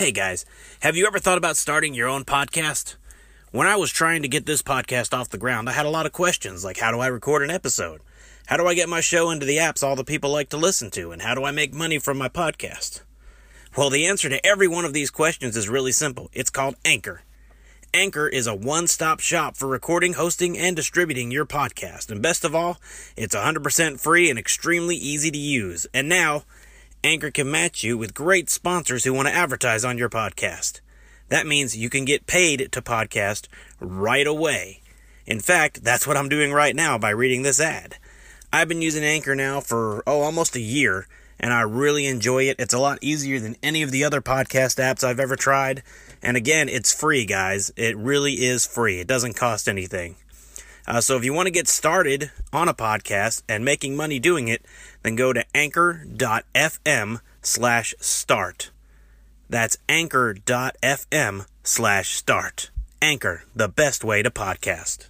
Hey guys, have you ever thought about starting your own podcast? When I was trying to get this podcast off the ground, I had a lot of questions like how do I record an episode? How do I get my show into the apps all the people like to listen to? And how do I make money from my podcast? Well, the answer to every one of these questions is really simple. It's called Anchor. Anchor is a one stop shop for recording, hosting, and distributing your podcast. And best of all, it's 100% free and extremely easy to use. And now, Anchor can match you with great sponsors who want to advertise on your podcast. That means you can get paid to podcast right away. In fact, that's what I'm doing right now by reading this ad. I've been using Anchor now for, oh, almost a year, and I really enjoy it. It's a lot easier than any of the other podcast apps I've ever tried. And again, it's free, guys. It really is free. It doesn't cost anything. Uh, so if you want to get started on a podcast and making money doing it, then go to anchor.fm slash start. That's anchor.fm slash start. Anchor, the best way to podcast.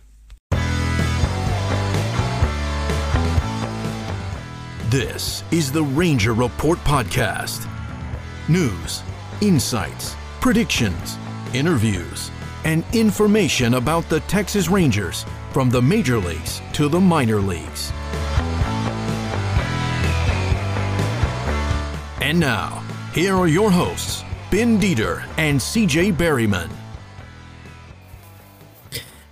This is the Ranger Report Podcast. News, insights, predictions, interviews, and information about the Texas Rangers from the major leagues to the minor leagues. And now, here are your hosts, Ben Dieter and CJ Berryman.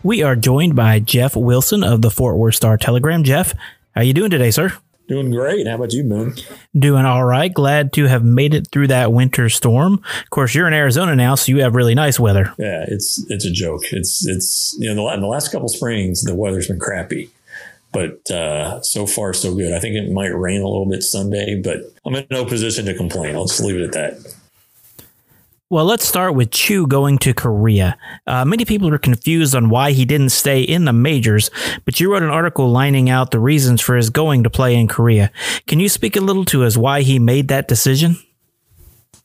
We are joined by Jeff Wilson of the Fort Worth Star Telegram. Jeff, how you doing today, sir? Doing great. How about you, Moon? Doing all right. Glad to have made it through that winter storm. Of course, you're in Arizona now, so you have really nice weather. Yeah, it's it's a joke. It's it's you know the, in the last couple springs the weather's been crappy, but uh, so far so good. I think it might rain a little bit Sunday, but I'm in no position to complain. I'll just leave it at that. Well, let's start with Choo going to Korea. Uh, many people are confused on why he didn't stay in the majors, but you wrote an article lining out the reasons for his going to play in Korea. Can you speak a little to us why he made that decision?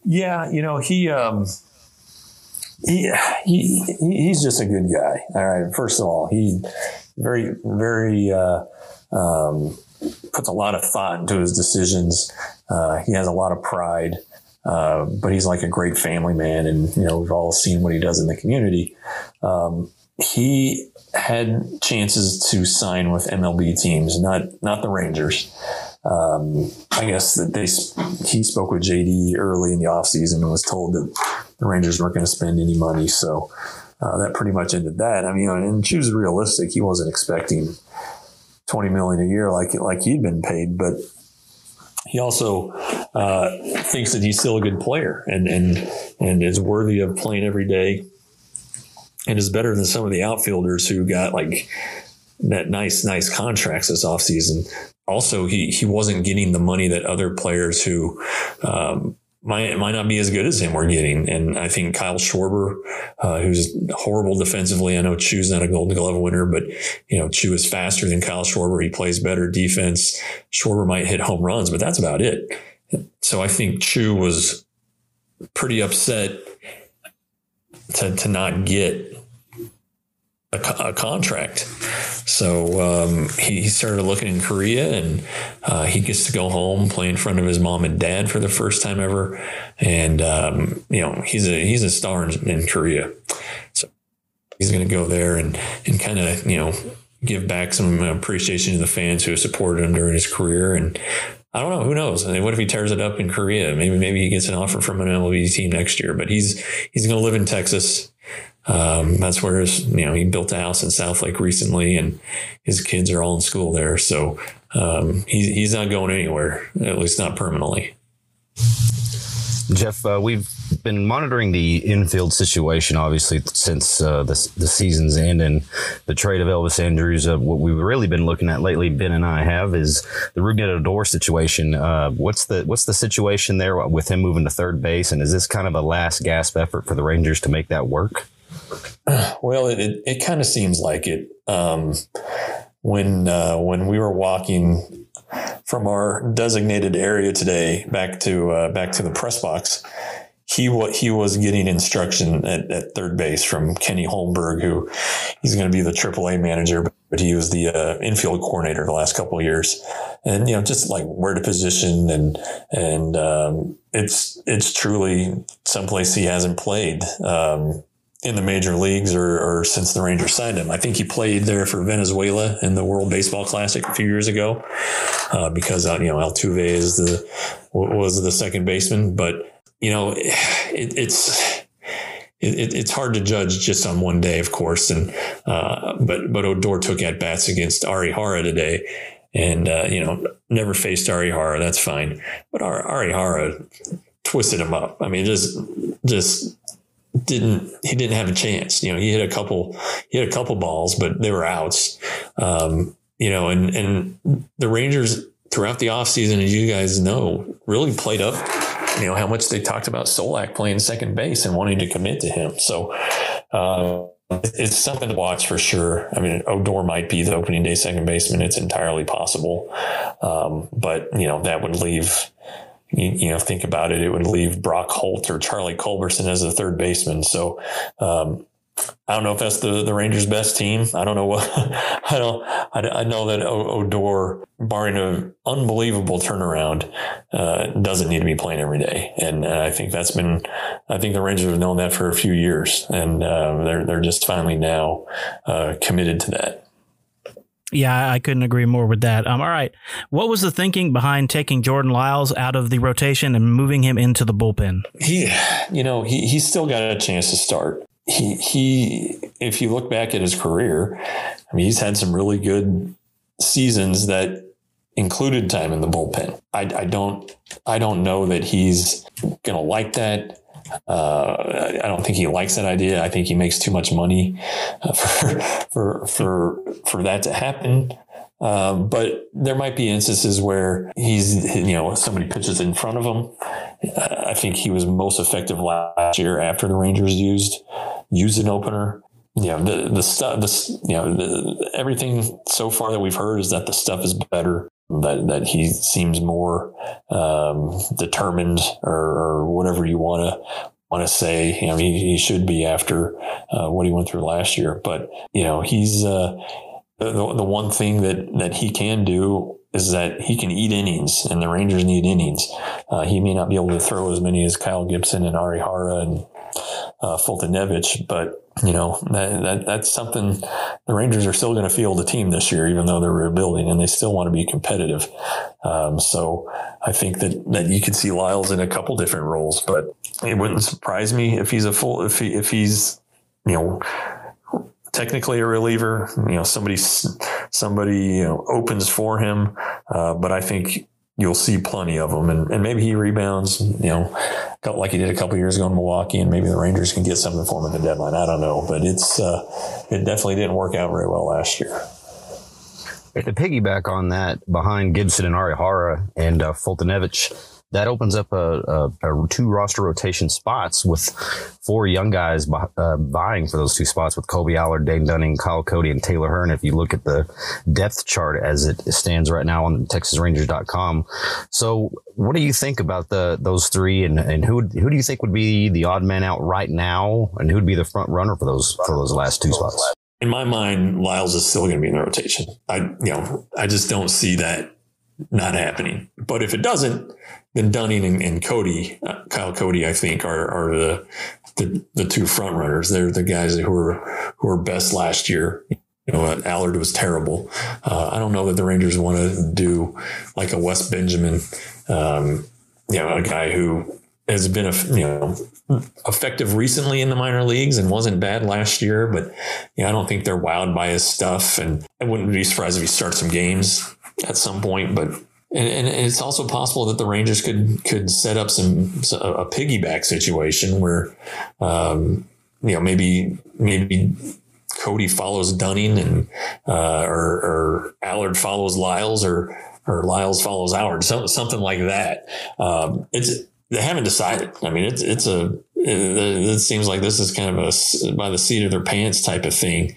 Yeah, you know he um, he, he he's just a good guy. All right, first of all, he very very uh, um, puts a lot of thought into his decisions. Uh, he has a lot of pride. Uh, but he's like a great family man, and you know we've all seen what he does in the community. Um, he had chances to sign with MLB teams, not not the Rangers. Um, I guess that they he spoke with JD early in the offseason and was told that the Rangers weren't going to spend any money, so uh, that pretty much ended that. I mean, and she was realistic; he wasn't expecting twenty million a year like like he'd been paid, but he also uh, thinks that he's still a good player and and and is worthy of playing every day, and is better than some of the outfielders who got like that nice nice contracts this offseason. Also, he he wasn't getting the money that other players who um, might might not be as good as him we're getting. And I think Kyle Schwarber, uh, who's horrible defensively. I know Choo's not a Golden Glove winner, but you know Choo is faster than Kyle Schwarber. He plays better defense. Schwarber might hit home runs, but that's about it. So I think Choo was pretty upset to to not get a, a contract. So um, he, he, started looking in Korea, and uh, he gets to go home, play in front of his mom and dad for the first time ever, and um, you know he's a he's a star in, in Korea. So he's going to go there and and kind of you know give back some appreciation to the fans who have supported him during his career and. I don't know. Who knows? I mean, what if he tears it up in Korea? Maybe maybe he gets an offer from an MLB team next year. But he's he's going to live in Texas. Um, that's where his, you know, he built a house in Southlake recently and his kids are all in school there. So, um, he's, he's not going anywhere, at least not permanently. Jeff, uh, we've been monitoring the infield situation, obviously, since uh, the, the season's end and the trade of Elvis Andrus. Uh, what we've really been looking at lately, Ben and I have, is the Rougned Odor situation. Uh, what's the what's the situation there with him moving to third base, and is this kind of a last gasp effort for the Rangers to make that work? Well, it it, it kind of seems like it. Um, when uh, when we were walking from our designated area today back to uh, back to the press box, he what he was getting instruction at, at, third base from Kenny Holmberg, who he's going to be the AAA manager, but he was the uh, infield coordinator the last couple of years, and you know just like where to position and and um, it's it's truly someplace he hasn't played. Um, in the major leagues or, or, since the Rangers signed him. I think he played there for Venezuela in the World Baseball Classic a few years ago uh, because uh, you know Altuve is the was the second baseman, but you know it, it's. It, it's hard to judge just on one day, of course, and uh, but but Odor took at bats against Arihara today, and uh, you know never faced Arihara. That's fine, but Arihara twisted him up. I mean, just just didn't he didn't have a chance. You know, he hit a couple he hit a couple balls, but they were outs. Um, you know, and and the Rangers throughout the offseason, as you guys know, really played up, you know, how much they talked about Solak playing second base and wanting to commit to him. So uh, it's something to watch for sure. I mean, Odor might be the opening day second baseman. It's entirely possible. Um, but, you know, that would leave you, you, know, think about it, it would leave Brock Holt or Charlie Culberson as a third baseman. So, um, I don't know if that's the, the Rangers' best team. I don't know what I don't. I, I know that Odor, barring an unbelievable turnaround, uh, doesn't need to be playing every day, and I think that's been. I think the Rangers have known that for a few years, and uh, they're they're just finally now uh, committed to that. Yeah, I couldn't agree more with that. Um, all right. What was the thinking behind taking Jordan Lyles out of the rotation and moving him into the bullpen? He, you know, he, he's still got a chance to start. He, he, if you look back at his career, I mean, he's had some really good seasons that included time in the bullpen. I, I don't, I don't know that he's going to like that. Uh, I don't think he likes that idea. I think he makes too much money uh, for for for for that to happen. Um, but there might be instances where he's, you know, somebody pitches in front of him. Uh, I think he was most effective last year after the Rangers used used an opener. You know, the the stuff, the you know, the, everything so far that we've heard is that the stuff is better. That that he seems more um, determined or, or whatever you want to want to say. You know, he, he should be after uh, what he went through last year. But you know, he's uh, the, the one thing that that he can do is that he can eat innings, and the Rangers need innings. Uh, he may not be able to throw as many as Kyle Gibson and Arihara and uh, Foltynewicz, but you know that, that that's something the Rangers are still going to field a team this year, even though they're rebuilding, and they still want to be competitive. Um, so I think that that you could see Lyles in a couple different roles, but it wouldn't surprise me if he's a full if he if he's you know technically a reliever. You know, somebody somebody you know opens for him, uh, but I think you'll see plenty of them, and, and maybe he rebounds. You know, like he did a couple years ago in Milwaukee, and maybe the Rangers can get something for him at the deadline. I don't know, but it's uh, it definitely didn't work out very well last year. To piggyback on that, behind Gibson and Arihara and uh, Foltynewicz, that opens up a, a, a, two roster rotation spots with four young guys uh, vying for those two spots with Kolby Allard, Dane Dunning, Kyle Cody, and Taylor Hearn. If you look at the depth chart as it stands right now on TexasRangers.com. So what do you think about the those three and, and who who do you think would be the odd man out right now and who would be the front runner for those for those last two spots? In my mind, Lyles is still going to be in the rotation. I you know I just don't see that not happening. But if it doesn't, then Dunning and, and Cody, uh, Kyle Cody, I think are, are the, the, the two front runners. They're the guys who were who were best last year. You know, Allard was terrible. Uh, I don't know that the Rangers want to do like a Wes Benjamin, um, you know, a guy who has been a you know effective recently in the minor leagues and wasn't bad last year, but you know, I don't think they're wowed by his stuff. And I wouldn't be surprised if he starts some games at some point, but and, and, it's also possible that the Rangers could could set up some a piggyback situation where, um, you know, maybe maybe Cody follows Dunning and uh, or, or Allard follows Lyles or or Lyles follows Allard, so, something like that. Um, it's they haven't decided. I mean, it's it's a it, it, seems like this is kind of a by the seat of their pants type of thing.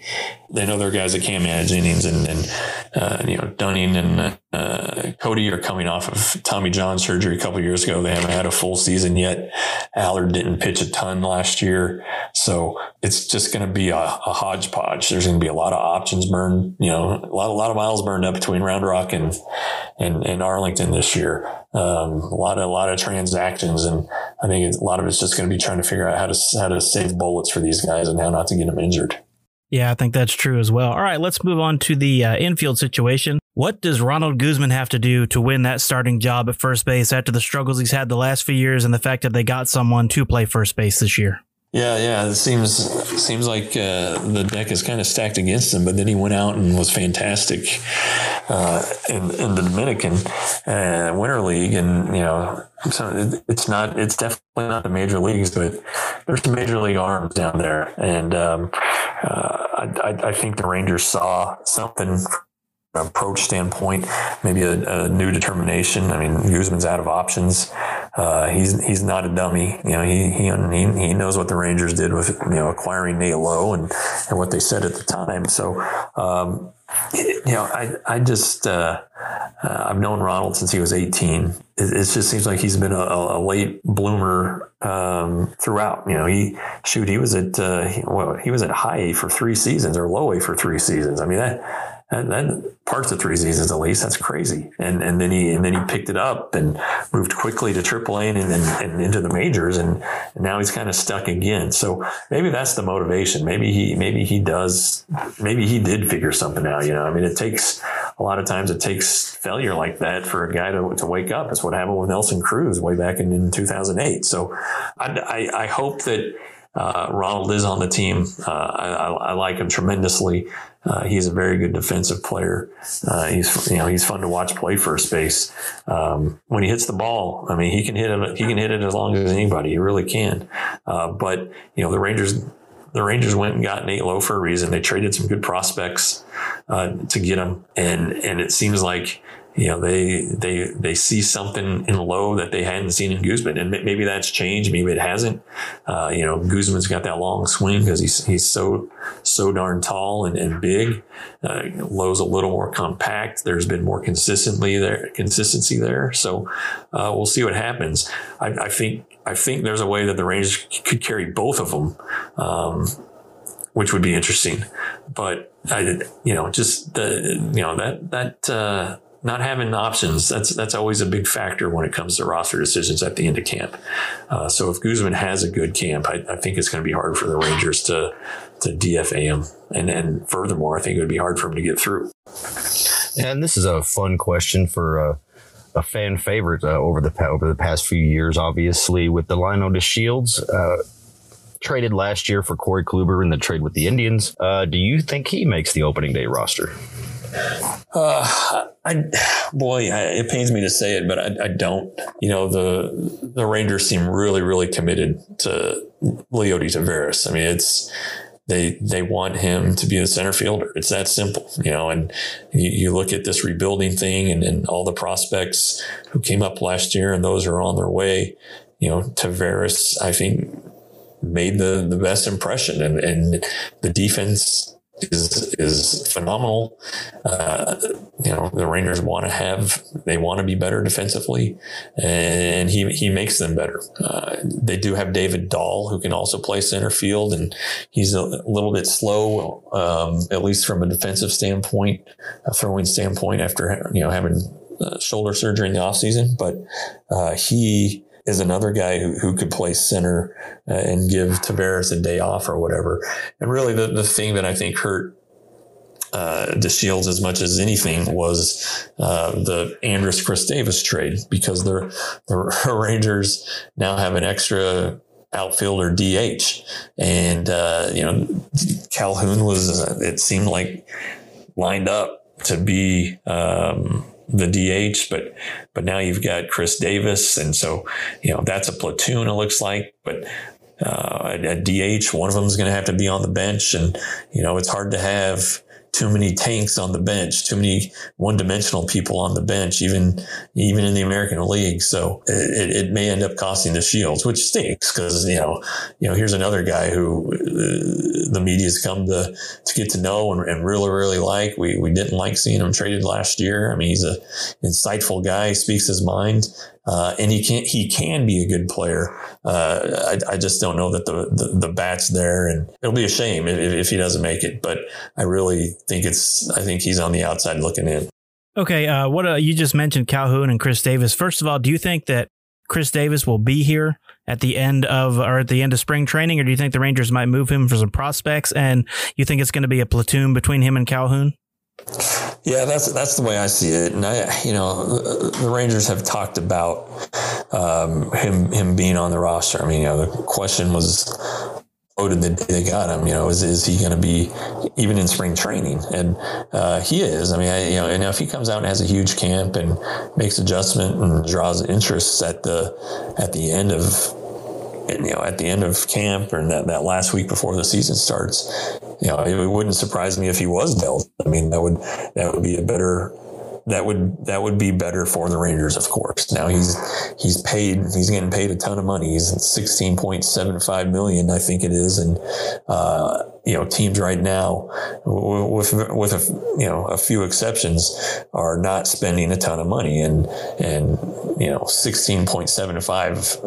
they know their guys that can't manage innings, and, and uh, you know Dunning and uh, Cody are coming off of Tommy John surgery a couple years ago. They haven't had a full season yet. Allard didn't pitch a ton last year, so it's just going to be a, a, hodgepodge. There's going to be a lot of options burned, you know, a lot a lot of miles burned up between Round Rock and and, and Arlington this year. Um, a lot of a lot of transactions, and I think a lot of it's just going to be trying to figure out how to how to save bullets for these guys and how not to get them injured. Yeah, I think that's true as well. All right, let's move on to the uh, infield situation. What does Ronald Guzman have to do to win that starting job at first base after the struggles he's had the last few years and the fact that they got someone to play first base this year? Yeah, yeah. It seems seems like uh, the deck is kind of stacked against him, but then he went out and was fantastic uh, in, in the Dominican uh, Winter League, and you know, so it's not it's definitely not the major leagues, but there's some major league arms down there, and um, uh, I, I think the Rangers saw something approach standpoint, maybe a, a, new determination. I mean, Guzman's out of options. Uh, he's he's not a dummy. You know, he, he he knows what the Rangers did with you know acquiring Nate Lowe and and what they said at the time. So, um, you know, I I just uh, uh, I've known Ronald since he was 18. It, it just seems like he's been a, a late bloomer um, throughout. You know, he shoot he was at uh, well he was at high A for three seasons or low A for three seasons. I mean that and then parts of three seasons at least. That's crazy. And and then he and then he picked it up and moved quickly to AAA and and, and into the majors, and, and now he's kind of stuck again. So maybe that's the motivation. Maybe he maybe he does. Maybe he did figure something out. You know, I mean, it takes a lot of times it takes failure like that for a guy to, to wake up. That's what happened with Nelson Cruz way back in, in 2008. So I, I, I hope that. Uh, Ronald is on the team. Uh, I, I, like him tremendously. Uh, he's a very good defensive player. Uh, he's you know he's fun to watch play first base. Um, when he hits the ball, I mean he can hit it. He can hit it as long as anybody. He really can. Uh, but you know the Rangers. The Rangers went and got Nate Lowe for a reason. They traded some good prospects uh, to get him, and and it seems like you know, they they they see something in Lowe that they hadn't seen in Guzman, and maybe that's changed, maybe it hasn't. Uh, you know, Guzman's got that long swing because he's he's so so darn tall and, and big. Uh, Lowe's a little more compact. There's been more consistently there consistency there, so uh, we'll see what happens. I, I, think I think there's a way that the Rangers could carry both of them. Um, which would be interesting, but I, you know, just the, you know, that, that, uh, not having options that's that's always a big factor when it comes to roster decisions at the end of camp. Uh, so if Guzman has a good camp, I, I think it's going to be hard for the Rangers to to DFA him, and and furthermore, I think it would be hard for him to get through. And this is a fun question for. Uh, a fan favorite uh, over the over the past few years, obviously with the Delino DeShields, uh, traded last year for Corey Kluber in the trade with the Indians. Uh, do you think he makes the opening day roster? Uh, I, boy, I, it pains me to say it, but I, I, don't. You know, the the Rangers seem really, really committed to Leody Taveras. I mean, it's they they want him to be the center fielder. It's that simple, you know. And you, you look at this rebuilding thing, and, and all the prospects who came up last year, and those are on their way. You know, Taveras, I think, made the the best impression, and and the defense is is phenomenal. Uh, you know, the Rangers want to have they want to be better defensively, and he he makes them better. Uh, they do have David Dahl who can also play center field, and he's a little bit slow, um, at least from a defensive standpoint, a throwing standpoint after you know having uh, shoulder surgery in the offseason. But uh, he is another guy who, who could play center uh, and give Taveras a day off or whatever. And really, the, the thing that I think hurt uh, Shields as much as anything was uh, the Andrus Khris Davis trade because the the Rangers now have an extra outfielder DH, and uh, you know Calhoun was it seemed like lined up to be. Um, the DH, but but now you've got Khris Davis, and so you know that's a platoon. It looks like, but uh, at, DH, one of them is going to have to be on the bench, and you know it's hard to have too many tanks on the bench, too many one dimensional people on the bench, even even in the American League. So it, it may end up costing the Shields, which stinks because you know you know here's another guy who uh, the media's come to to get to know and, and, really really like. We we didn't like seeing him traded last year. I mean, he's a insightful guy, speaks his mind. Uh, and he can he can be a good player. Uh, I, I, just don't know that the, the, the bat's there, and it'll be a shame if, if, he doesn't make it. But I really think it's I think he's on the outside looking in. Okay, uh, what uh, you just mentioned Calhoun and Khris Davis. First of all, do you think that Khris Davis will be here at the end of or at the end of spring training, or do you think the Rangers might move him for some prospects? And you think it's going to be a platoon between him and Calhoun? Yeah, that's that's the way I see it, and I, you know, the Rangers have talked about um, him him being on the roster. I mean, you know, the question was voted the day they got him. You know, is is he going to be even in spring training? And uh, he is. I mean, I, you know, and if he comes out and has a huge camp and makes adjustment and draws interest at the at the end of you know, at the end of camp or that, that last week before the season starts, you know, it wouldn't surprise me if he was dealt. I mean, that would, that would be a better, that would, that would be better for the Rangers, of course. Now he's, he's paid, he's getting paid a ton of money. He's 16.75 million, I think it is. And, uh, you know, teams right now, with with a, you know a few exceptions, are not spending a ton of money, and and you know, sixteen point seven five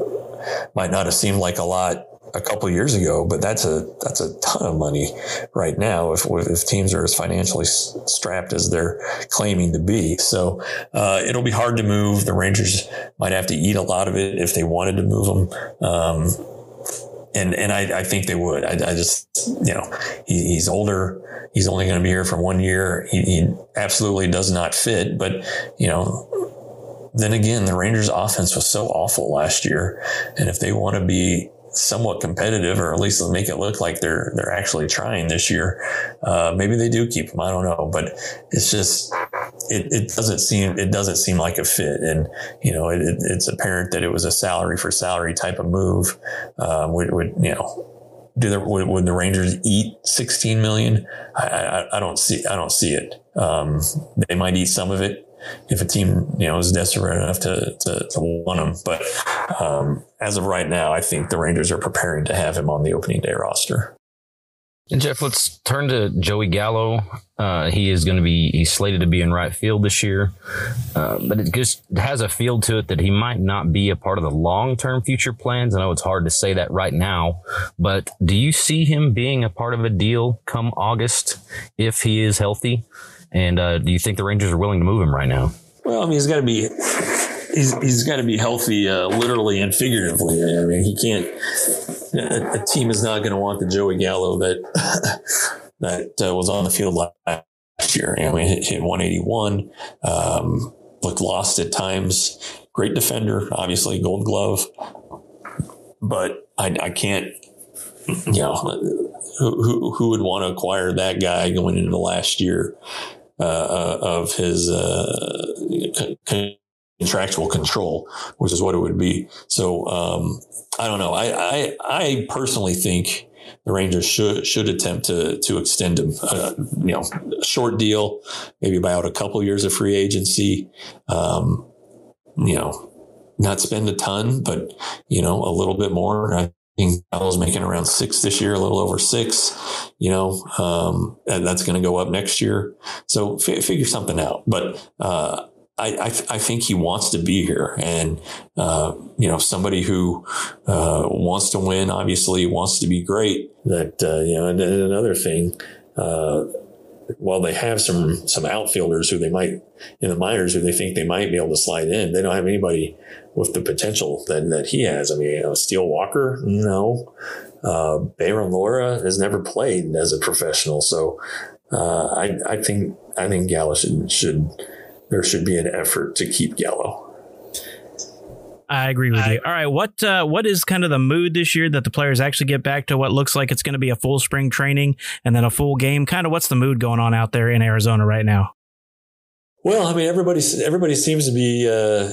might not have seemed like a lot a couple years ago, but that's a that's a ton of money right now if if teams are as financially strapped as they're claiming to be. So uh, it'll be hard to move. The Rangers might have to eat a lot of it if they wanted to move them. Um, and and I, I, think they would. I, I just you know he, he's older. He's only going to be here for one year. He, he absolutely does not fit. But you know then again, the Rangers offense was so awful last year. And if they want to be somewhat competitive or at least make it look like they're they're actually trying this year. Uh, maybe they do keep him. I don't know, but it's just it, it doesn't seem it doesn't seem like a fit, and you know it, it's apparent that it was a salary for salary type of move. Um, would, would you know? Do the, would, would, the Rangers eat 16 million? I, I, I don't see I don't see it. Um, they might eat some of it if a team you know is desperate enough to to, to want him. But um, as of right now, I think the Rangers are preparing to have him on the opening day roster. And Jeff, let's turn to Joey Gallo. Uh, he is going to be he's slated to be in right field this year, uh, but it just has a feel to it that he might not be a part of the long term future plans. I know it's hard to say that right now, but do you see him being a part of a deal come August if he is healthy? And uh, do you think the Rangers are willing to move him right now? Well, I mean, he's got to be he's he's got to be healthy, uh, literally and figuratively. I mean, he can't. A, a team is not going to want the Joey Gallo that that uh, was on the field last year. I mean, hit, hit 181, um, looked lost at times. Great defender, obviously, Gold Glove, but I, I can't. You know, who, who, who would want to acquire that guy going into the last year? Uh, uh, of his uh, contractual control, which is what it would be. So um, I don't know. I, I, I personally think the Rangers should should attempt to to extend him. Uh, you know, a short deal, maybe buy out a couple years of free agency. Um, you know, not spend a ton, but you know, a little bit more. I Gallo's making around six this year, a little over six. You know, um, and that's going to go up next year. So f- figure something out. But uh, I, I, I, think he wants to be here, and uh, you know, somebody who uh, wants to win, obviously wants to be great. That uh, you know, and, and another thing uh, while they have some some outfielders who they might in the minors who they think they might be able to slide in, they don't have anybody with the potential that, that he has. I mean, you know, Steele Walker, no. Uh, Bayron Lora has never played as a professional, so uh, I I think I think Gallo should should there should be an effort to keep Gallo. I agree with I, you. All right, what uh, what is kind of the mood this year that the players actually get back to what looks like it's going to be a full spring training and then a full game? Kind of what's the mood going on out there in Arizona right now? Well, I mean, everybody everybody seems to be uh,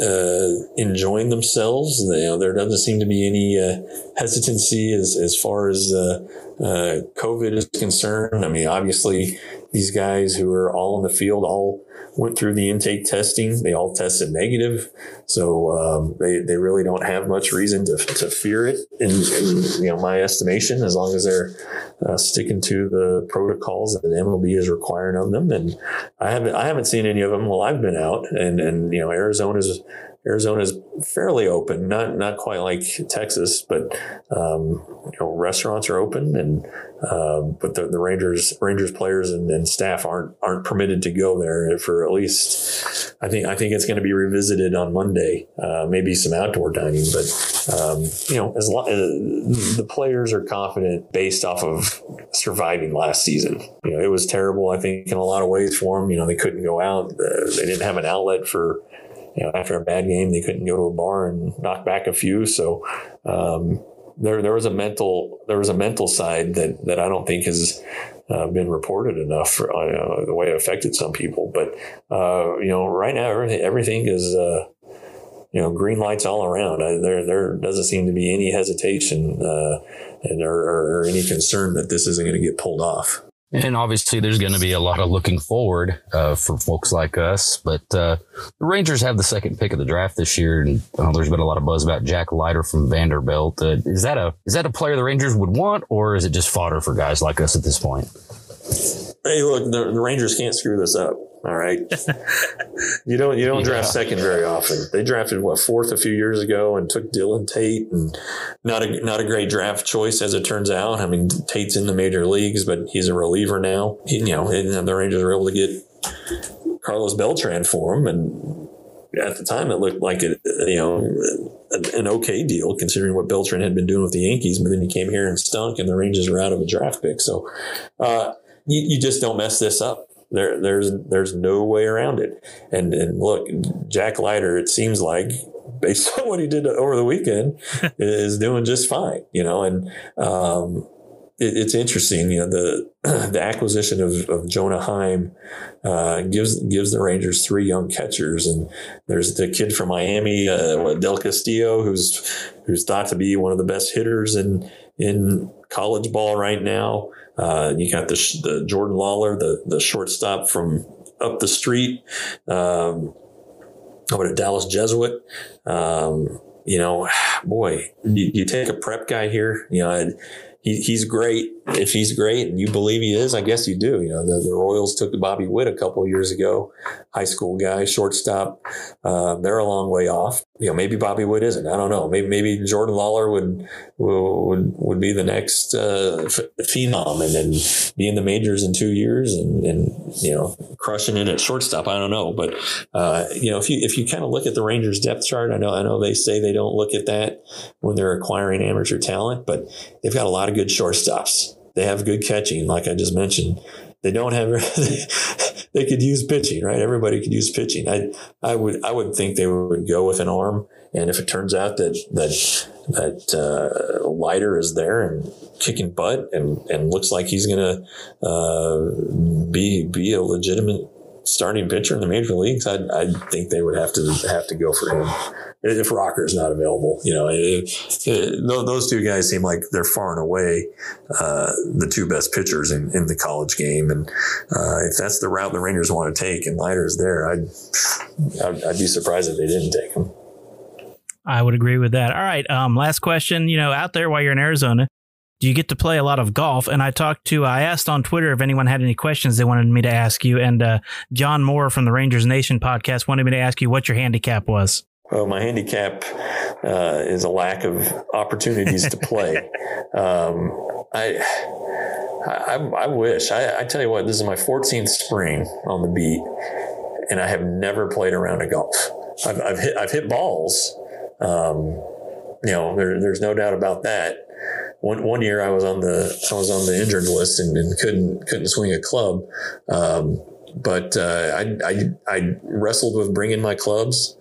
uh, enjoying themselves. You know, there doesn't seem to be any uh, hesitancy as as far as uh, uh, COVID is concerned. I mean, obviously, these guys who are all in the field all went through the intake testing. They all tested negative. So um, they, they really don't have much reason to, to fear it in, in you know my estimation, as long as they're uh, sticking to the protocols that the MLB is requiring of them. And I haven't I haven't seen any of them while I've been out. And and you know Arizona's Arizona is fairly open, not not quite like Texas, but um, you know restaurants are open, and uh, but the, the Rangers Rangers players and, and, staff aren't aren't permitted to go there for at least. I think I think it's going to be revisited on Monday. Uh, maybe some outdoor dining, but um, you know as, long, uh, the players are confident based off of surviving last season. You know it was terrible. I think in a lot of ways for them. You know they couldn't go out. Uh, they didn't have an outlet for you know, after a bad game, they couldn't go to a bar and knock back a few. So, um, there, there was a mental, there was a mental side that, that I don't think has uh, been reported enough for uh, the way it affected some people. But, uh, you know, right now, everything, everything is, uh, you know, green lights all around. I, there, there doesn't seem to be any hesitation, uh, and or, or, or any concern that this isn't going to get pulled off. And obviously, there's going to be a lot of looking forward uh, for folks like us. But uh, the Rangers have the second pick of the draft this year, and uh, there's been a lot of buzz about Jack Leiter from Vanderbilt. Uh, is that a is that a player the Rangers would want, or is it just fodder for guys like us at this point? Hey, look, the, the Rangers can't screw this up. All right. you don't you don't yeah. draft second very often. They drafted what fourth a few years ago and took Dillon Tate and not a not a great draft choice as it turns out. I mean Tate's in the major leagues, but he's a reliever now. He, you know, and the Rangers were able to get Carlos Beltran for him and at the time it looked like it you know an okay deal considering what Beltran had been doing with the Yankees, but then he came here and stunk and the Rangers are out of a draft pick. So uh, you, you just don't mess this up. There, there's there's no way around it. And and look, Jack Leiter, it seems like based on what he did over the weekend, is doing just fine. You know, and um, it, it's interesting. You know, the the acquisition of, of Jonah Heim uh, gives gives the Rangers three young catchers, and there's the kid from Miami, uh, Del Castillo, who's who's thought to be one of the best hitters in in college ball right now. Uh, you got the, the Jordan Lawlar, the, the shortstop from up the street. Um, over to Dallas Jesuit. Um, you know, boy, you, you, take a prep guy here, you know, he, he's great. If he's great and you believe he is, I guess you do. You know, the, the Royals took Bobby Witt a couple years ago, high school guy, shortstop. Uh, they're a long way off. You know, maybe Bobby Witt isn't. I don't know. Maybe maybe Jordan Lawlar would would would be the next uh, phenom and then be in the majors in two years and and you know crushing it at shortstop. I don't know, but uh, you know if you if you kind of look at the Rangers depth chart, I know I know they say they don't look at that when they're acquiring amateur talent, but they've got a lot of good shortstops. They have good catching, like I just mentioned. They don't have. they could use pitching, right? Everybody could use pitching. I, I would, I would think they would go with an arm. And if it turns out that that that uh, is there and kicking butt and, and looks like he's to uh, be be a legitimate starting pitcher in the major leagues, I I think they would have to have to go for him if Rocker's not available. You know, it, it, those two guys seem like they're far and away uh, the two best pitchers in, in the college game. And uh, if that's the route the Rangers want to take and Leiter's there, I'd, I'd, I'd be surprised if they didn't take him. I would agree with that. All right. Um, last question. You know, out there while you're in Arizona, you get to play a lot of golf? And I talked to, I asked on Twitter if anyone had any questions they wanted me to ask you. And uh, John Moore from the Rangers Nation podcast wanted me to ask you what your handicap was. Well, my handicap uh, is a lack of opportunities to play. um, I, I, I wish. I, I, tell you what, this is my 14th spring on the beat, and I have never played around a round of golf. I've, I've hit I've hit balls. Um, you know, there, there's no doubt about that. One one year I was on the I was on the injured list and, and couldn't couldn't swing a club. Um, but uh, I, I, I wrestled with bringing my clubs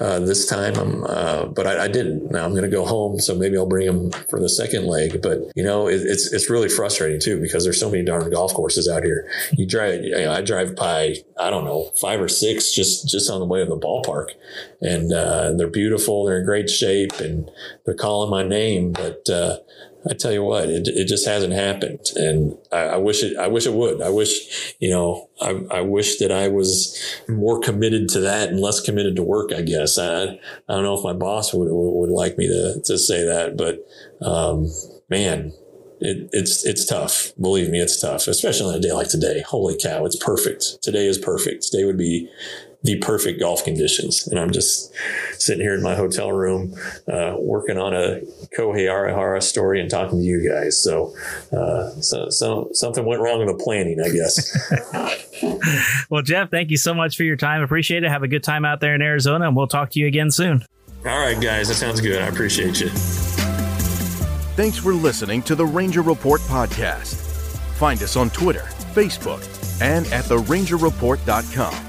uh, this time. I'm, uh, but I, I, didn't. Now I'm going to go home, so maybe I'll bring them for the second leg. But you know, it, it's it's really frustrating too because there's so many darn golf courses out here. You drive, you know, I drive by, I don't know, five or six just just on the way to the ballpark, and uh, they're beautiful. They're in great shape, and they're calling my name, but. I tell you what, it, it just hasn't happened. And I, I wish it, I wish it would. I wish, you know, I, I wish that I was more committed to that and less committed to work, I guess. I, I don't know if my boss would, would, would like me to, to say that, but, um, man, it, it's it's tough. Believe me, it's tough, especially on a day like today. Holy cow, it's perfect. Today is perfect. Today would be the perfect golf conditions. And I'm just sitting here in my hotel room, uh, working on a Kohei Arihara story and talking to you guys. So, uh, so, so something went wrong in the planning, I guess. well, Jeff, thank you so much for your time. Appreciate it. Have a good time out there in Arizona, and we'll talk to you again soon. All right, guys, that sounds good. I appreciate you. Thanks for listening to the Ranger Report podcast. Find us on Twitter, Facebook, and at therangerreport.com.